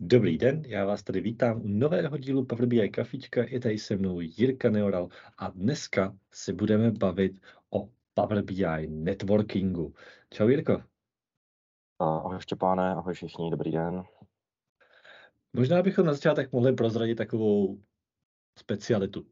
Dobrý den, já vás tady vítám u nového dílu Power BI Kafička. Je tady se mnou Jirka Neoral a dneska si budeme bavit o Power BI networkingu. Čau Jirko. Ahoj Štěpáne, ahoj všichni, dobrý den. Možná bychom na začátek mohli prozradit takovou specialitu.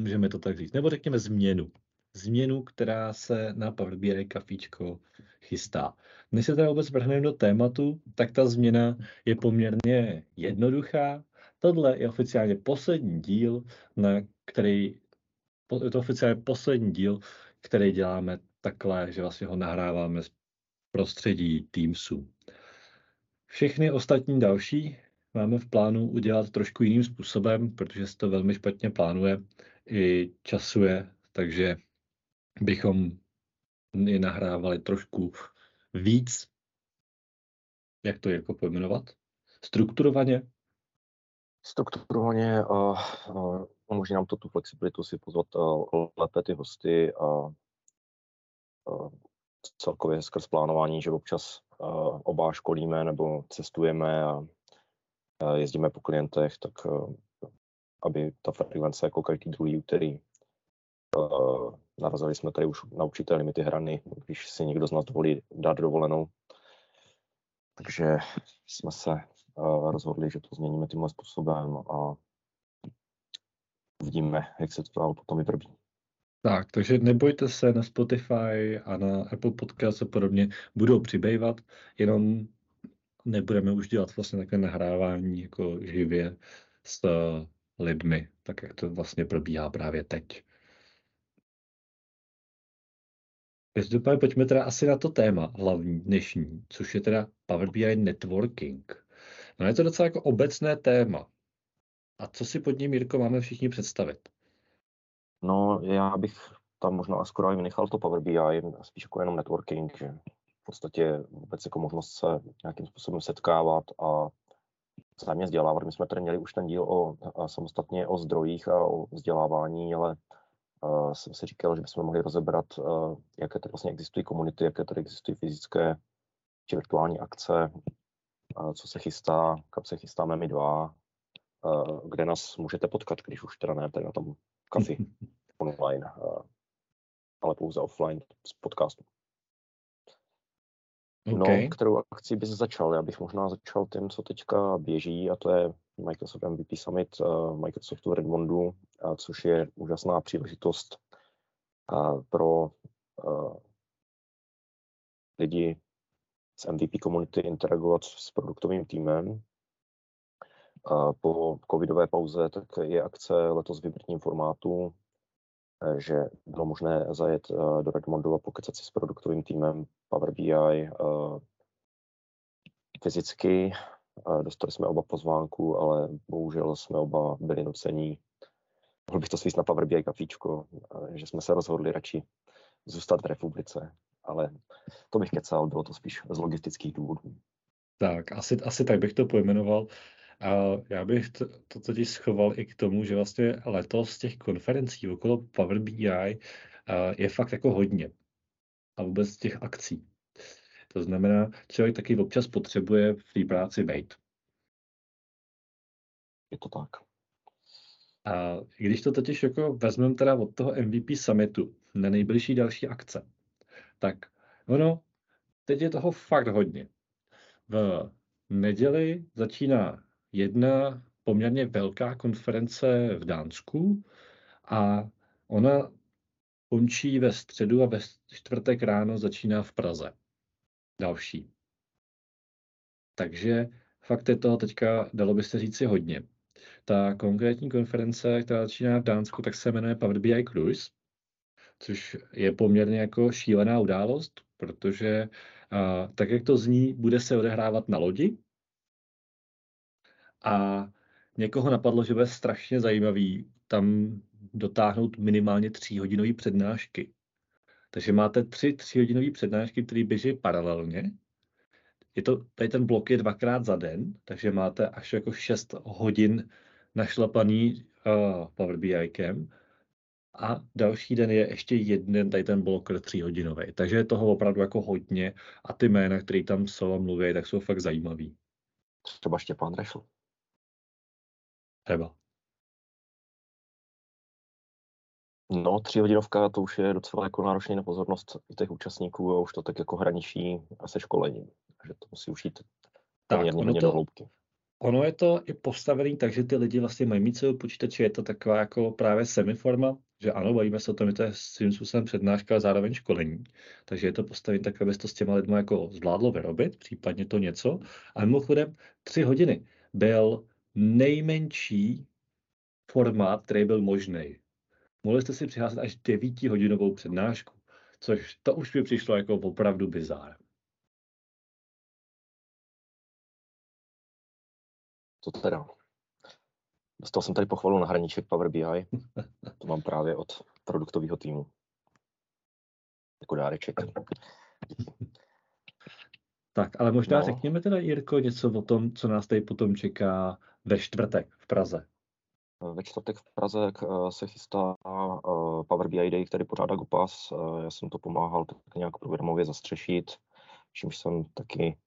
Můžeme to tak říct. Nebo řekněme změnu změnu, která se na Power BI kafíčko chystá. Než se teda vůbec vrhneme do tématu, tak ta změna je poměrně jednoduchá. Tohle je oficiálně poslední díl, na který, je to oficiálně poslední díl, který děláme takhle, že vlastně ho nahráváme z prostředí Teamsu. Všechny ostatní další máme v plánu udělat trošku jiným způsobem, protože se to velmi špatně plánuje i časuje, takže bychom je nahrávali trošku víc, jak to jako pojmenovat, strukturovaně? Strukturovaně a, uh, umožní nám to tu flexibilitu si pozvat uh, lépe ty hosty a uh, celkově skrz plánování, že občas uh, oba školíme nebo cestujeme a uh, jezdíme po klientech, tak uh, aby ta frekvence jako každý druhý úterý uh, narazili jsme tady už na určité limity hrany, když si někdo z nás dovolí dát dovolenou. Takže jsme se uh, rozhodli, že to změníme tímhle způsobem a uvidíme, jak se to dál potom vyprbí. Tak, takže nebojte se, na Spotify a na Apple Podcast a podobně budou přibývat, jenom nebudeme už dělat vlastně takové nahrávání jako živě s lidmi, tak jak to vlastně probíhá právě teď. Každopádně pojďme teda asi na to téma hlavní dnešní, což je teda Power BI Networking. No je to docela jako obecné téma. A co si pod ním, Jirko, máme všichni představit? No, já bych tam možná skoro i vynechal to Power BI, spíš jako jenom networking, že v podstatě vůbec jako možnost se nějakým způsobem setkávat a vzájemně vzdělávat. My jsme tady měli už ten díl o, samostatně o zdrojích a o vzdělávání, ale uh, jsem si říkal, že bychom mohli rozebrat, uh, jaké tady vlastně existují komunity, jaké tady existují fyzické či virtuální akce, uh, co se chystá, kam se chystáme my dva, uh, kde nás můžete potkat, když už teda ne tady na tom kafi online, uh, ale pouze offline z podcastu. Okay. No, kterou akci bys začal? Já bych možná začal tím, co teďka běží, a to je Microsoft MVP Summit uh, Microsoftu Redmondu, uh, což je úžasná příležitost uh, pro lidi z MVP komunity interagovat s produktovým týmem. Po covidové pauze tak je akce letos v hybridním formátu, že bylo možné zajet do Redmondu a pokecat si s produktovým týmem Power BI fyzicky Dostali jsme oba pozvánku, ale bohužel jsme oba byli nucení. Mohl bych to svíst na Power BI kafíčko, že jsme se rozhodli radši zůstat v republice, ale to bych kecal, bylo to spíš z logistických důvodů. Tak, asi, asi tak bych to pojmenoval. A já bych to, to totiž schoval i k tomu, že vlastně letos těch konferencí okolo Power BI je fakt jako hodně. A vůbec těch akcí. To znamená, člověk taky občas potřebuje v té práci být. Je to tak. A když to totiž jako vezmeme teda od toho MVP summitu na nejbližší další akce, tak ono, teď je toho fakt hodně. V neděli začíná jedna poměrně velká konference v Dánsku a ona končí ve středu a ve čtvrtek ráno začíná v Praze další. Takže fakt je toho teďka, dalo by se říci, hodně. Ta konkrétní konference, která začíná v Dánsku, tak se jmenuje Power BI Cruise, což je poměrně jako šílená událost, protože a, tak, jak to zní, bude se odehrávat na lodi a někoho napadlo, že bude strašně zajímavý tam dotáhnout minimálně tříhodinové přednášky. Takže máte tři tříhodinové přednášky, které běží paralelně. Je to, tady ten blok je dvakrát za den, takže máte až jako 6 hodin našlapaný uh, Power BIkem. A další den je ještě jeden tady ten blok tříhodinový. Takže je toho opravdu jako hodně a ty jména, které tam jsou a mluví, tak jsou fakt zajímavý. třeba Štěpán Rešl. Třeba. No, třihodinovka to už je docela jako náročný na pozornost těch účastníků a už to tak jako hraničí se školením. Takže to musí už jít poměrně to, do hloubky. Ono je to i postavený tak, že ty lidi vlastně mají mít svého počítače, je to taková jako právě semiforma, že ano, bavíme se o tom, že to je svým způsobem přednáška a zároveň školení. Takže je to postavený tak, aby to s těma lidmi jako zvládlo vyrobit, případně to něco. A mimochodem, tři hodiny byl nejmenší formát, který byl možný. Mohli jste si přihlásit až devítihodinovou přednášku, což to už mi přišlo jako opravdu bizár. To teda. Dostal jsem tady pochvalu na hraníček Power BI. To mám právě od produktového týmu. Jako dáreček. Tak, ale možná no. řekněme teda, Jirko, něco o tom, co nás tady potom čeká ve čtvrtek v Praze. Ve čtvrtek v Praze eh, se chystá eh, Power BI Day, který pořádá GoPass. Eh, já jsem to pomáhal tak nějak programově zastřešit, čímž jsem taky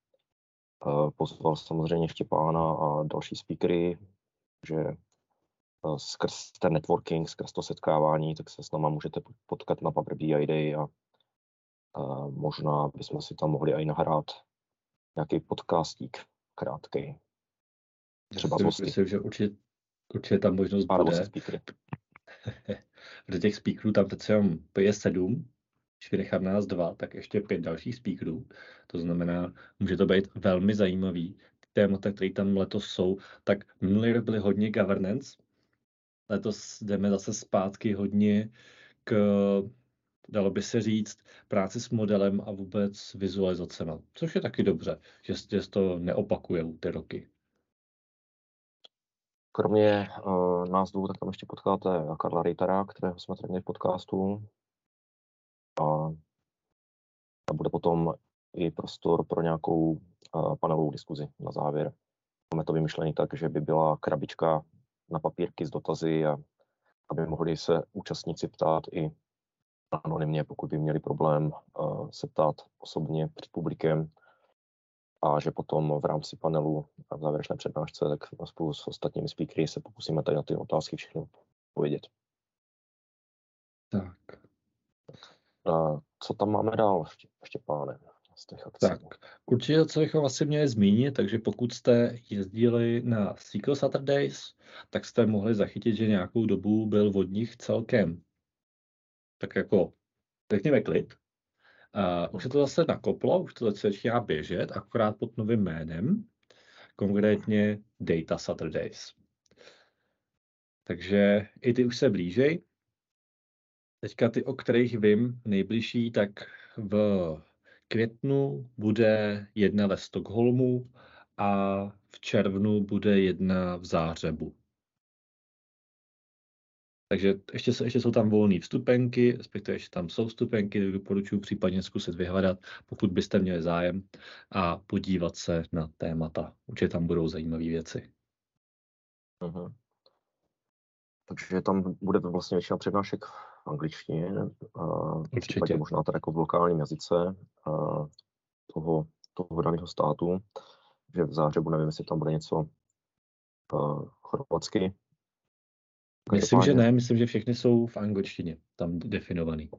pozval samozřejmě Štěpána a další speakery, že skrz ten networking, skrz to setkávání, tak se s náma můžete potkat na Power BI Day a, možná bychom si tam mohli i nahrát nějaký podcastík krátký. Třeba Myslím, že určitě, určitě tam možnost Pár bude. Do těch speakerů tam přece jenom je sedm, když vynechám nás dva, tak ještě pět dalších speakerů. To znamená, může to být velmi zajímavý. Témata, které tam letos jsou, tak minulý rok byly hodně governance, letos jdeme zase zpátky hodně k, dalo by se říct, práci s modelem a vůbec vizualizacemi, což je taky dobře, že, že to neopakuje ty roky. Kromě uh, nás dvou, tak tam ještě potkáte Karla Reitera, kterého jsme tady měli v podcastu. A, a bude potom i prostor pro nějakou uh, panelovou diskuzi na závěr. Máme to vymyšlené tak, že by byla krabička na papírky s dotazy a aby mohli se účastníci ptát i anonymně, pokud by měli problém uh, se ptát osobně před publikem a že potom v rámci panelu a v závěrečné přednášce tak spolu s ostatními speakery se pokusíme tady na ty otázky všechny povědět. Tak. A co tam máme dál, Štěpáne? z těch akcí? Tak, určitě, co bychom asi měli zmínit, takže pokud jste jezdili na SQL Saturdays, tak jste mohli zachytit, že nějakou dobu byl od nich celkem tak jako, řekněme, klid. Uh, už se to zase nakoplo, už to začíná běžet, akorát pod novým jménem, konkrétně Data Saturdays. Takže i ty už se blížej. Teďka ty, o kterých vím nejbližší, tak v květnu bude jedna ve Stockholmu a v červnu bude jedna v Zářebu. Takže ještě, ještě jsou tam volné vstupenky, respektive ještě tam jsou vstupenky, doporučuji případně zkusit vyhledat, pokud byste měli zájem a podívat se na témata. Určitě tam budou zajímavé věci. Uh-huh. Takže tam bude vlastně většina přednášek v angličtině, případě možná tady jako v lokálním jazyce toho, toho daného státu, že v Zářebu nevím, jestli tam bude něco chorvatsky, Myslím, že ne, myslím, že všechny jsou v angličtině tam definovaný.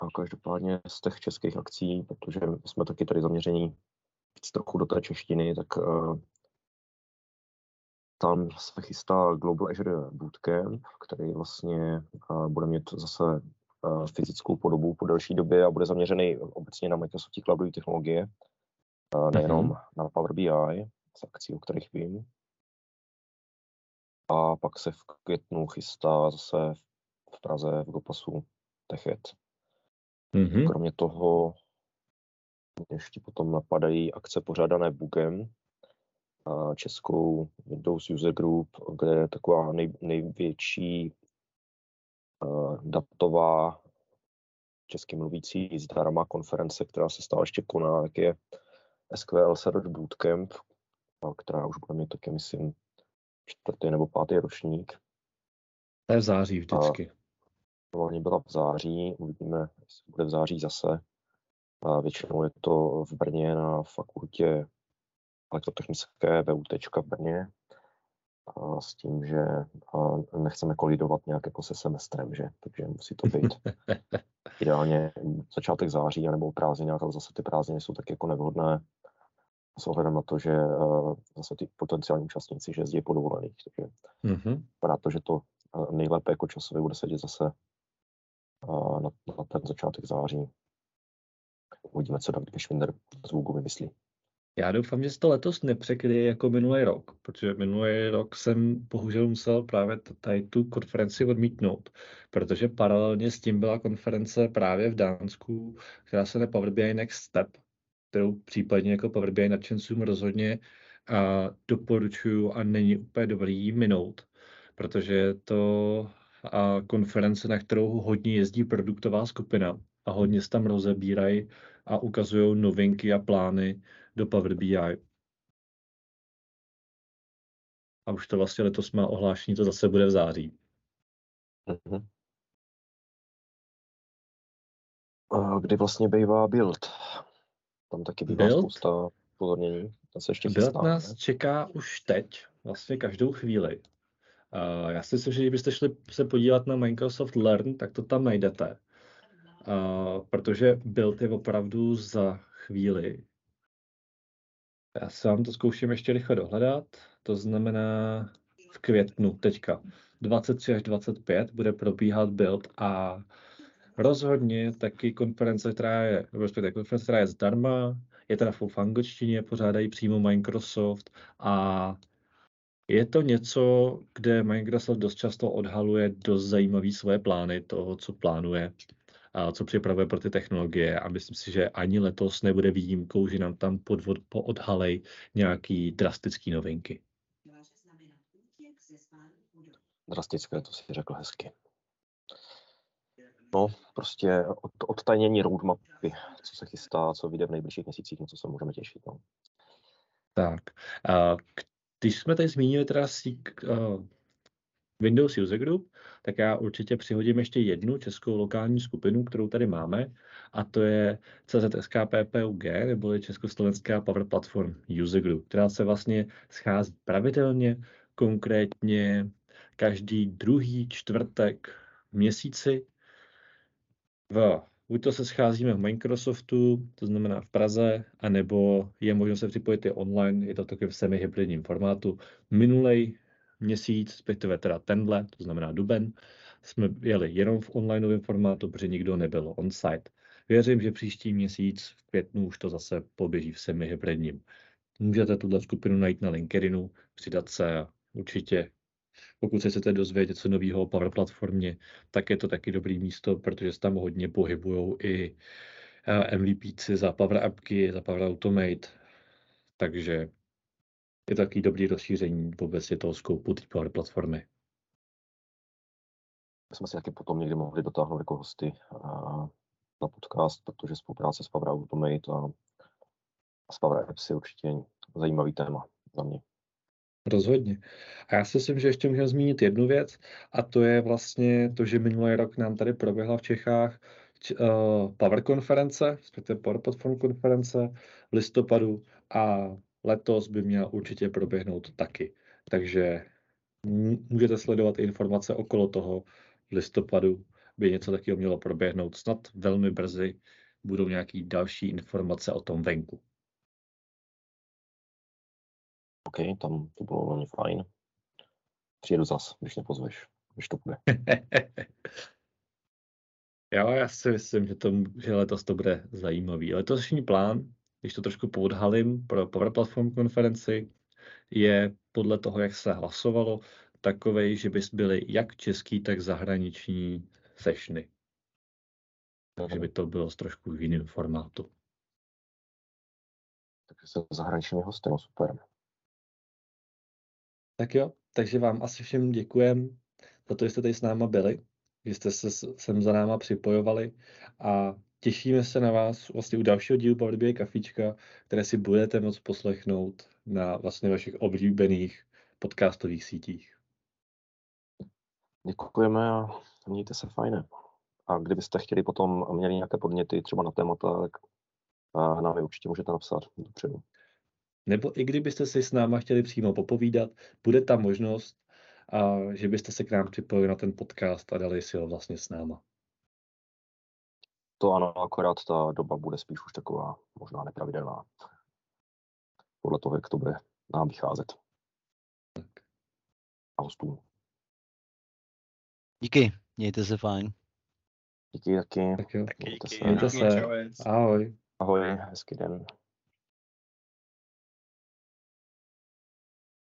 A každopádně z těch českých akcí, protože jsme taky tady zaměření trochu do té češtiny, tak uh, tam se chystá Global Azure Bootcamp, který vlastně uh, bude mít zase uh, fyzickou podobu po delší době a bude zaměřený obecně na Microsoft cloudové technologie, uh, nejenom mm-hmm. na Power BI, z akcí, o kterých vím, a pak se v květnu chystá zase v Praze v Gopasu Techet. Mm-hmm. Kromě toho ještě potom napadají akce pořádané Bugem, a českou Windows User Group, kde je taková nej, největší uh, datová česky mluvící zdarma konference, která se stále ještě koná, tak je SQL Search Bootcamp, která už bude mít taky, myslím, čtvrtý nebo pátý ročník. To je v září vždycky. Oni byla v září, uvidíme, jestli bude v září zase. A většinou je to v Brně na fakultě elektrotechnické VUT v Brně s tím, že nechceme kolidovat nějak jako se semestrem, že? takže musí to být ideálně začátek září, nebo prázdniny, ale zase ty prázdniny jsou tak jako nevhodné s ohledem na to, že zase ty potenciální účastníci, že jezdí po dovolených. Takže mm-hmm. to, že to nejlépe jako časově bude sedět zase na, na ten začátek září. Uvidíme, co David Geschwinder z Vugu vymyslí. Já doufám, že se to letos nepřekryje jako minulý rok, protože minulý rok jsem bohužel musel právě tady tu konferenci odmítnout, protože paralelně s tím byla konference právě v Dánsku, která se jmenuje Power BI Next Step, kterou případně jako Power BI nadšencům rozhodně a doporučuju a není úplně dobrý minout, protože je to a konference, na kterou hodně jezdí produktová skupina a hodně se tam rozebírají a ukazují novinky a plány do Power BI. A už to vlastně letos má ohlášení, to zase bude v září. Mhm. Kdy vlastně bývá build? Tam taky bývá build? spousta pozornění. Se ještě build chystá, nás ne? čeká už teď, vlastně každou chvíli. Uh, já si myslím, že kdybyste šli se podívat na Microsoft Learn, tak to tam najdete. Uh, protože build je opravdu za chvíli. Já se vám to zkouším ještě rychle dohledat. To znamená v květnu teďka 23 až 25 bude probíhat build a rozhodně taky konference, která je, respektive konference, která je zdarma, je teda v angličtině, pořádají přímo Microsoft a je to něco, kde Microsoft dost často odhaluje dost zajímavé svoje plány toho, co plánuje a co připravuje pro ty technologie a myslím si, že ani letos nebude výjimkou, že nám tam podvod, poodhalej nějaký drastický novinky. Drastické, to si řekl hezky. No, prostě od, odtajnění roadmapy, co se chystá, co vyjde v nejbližších měsících, na co se můžeme těšit. No. Tak, a když jsme tady zmínili teda uh, Windows User Group, tak já určitě přihodím ještě jednu českou lokální skupinu, kterou tady máme, a to je CZSKPPUG, neboli Československá Power Platform User Group, která se vlastně schází pravidelně, konkrétně každý druhý čtvrtek měsíci v Buď to se scházíme v Microsoftu, to znamená v Praze, anebo je možno se připojit i online, je to taky v semi-hybridním formátu. Minulej měsíc, respektive teda tenhle, to znamená duben, jsme jeli jenom v onlineovém formátu, protože nikdo nebyl on-site. Věřím, že příští měsíc v květnu už to zase poběží v semi-hybridním. Můžete tuhle skupinu najít na LinkedInu, přidat se určitě pokud se chcete dozvědět něco nového o Power Platformě, tak je to taky dobrý místo, protože se tam hodně pohybují i eh, MVPci za Power Appky, za Power Automate, takže je to taky dobrý rozšíření vůbec je toho skoupu té Power Platformy. My jsme si taky potom někdy mohli dotáhnout jako hosty eh, na podcast, protože spolupráce s Power Automate a s Power Apps je určitě zajímavý téma za mě. Rozhodně. A já si myslím, že ještě můžeme zmínit jednu věc, a to je vlastně to, že minulý rok nám tady proběhla v Čechách uh, Power konference, respektive Power Platform konference v listopadu a letos by měla určitě proběhnout taky. Takže můžete sledovat informace okolo toho v listopadu, by něco takového mělo proběhnout. Snad velmi brzy budou nějaké další informace o tom venku. OK, tam to bylo velmi fajn. Přijedu zas, když mě pozveš, když to bude. jo, já si myslím, že, to, že letos to bude zajímavý. Letošní plán, když to trošku poodhalím pro Power Platform konferenci, je podle toho, jak se hlasovalo, takovej, že bys byly jak český, tak zahraniční sešny. Takže by to bylo z trošku v jiném formátu. Takže se zahraničními hosty, no super. Tak jo, takže vám asi všem děkujem za to, že jste tady s náma byli, že jste se sem za náma připojovali a těšíme se na vás vlastně u dalšího dílu BI Kafička, které si budete moct poslechnout na vlastně vašich oblíbených podcastových sítích. Děkujeme a mějte se fajně. A kdybyste chtěli potom, měli nějaké podněty třeba na témata, tak nám je určitě můžete napsat dopředu. Nebo i kdybyste si s náma chtěli přímo popovídat, bude tam možnost, a že byste se k nám připojili na ten podcast a dali si ho vlastně s náma. To ano, akorát ta doba bude spíš už taková možná nepravidelná. Podle toho, jak to bude nám vycházet. Tak. A hostům. Díky, mějte se fajn. Díky taky. Tak jo. Taky Mějte díky. se. Mějte díky, se. Ahoj. Ahoj, hezký den.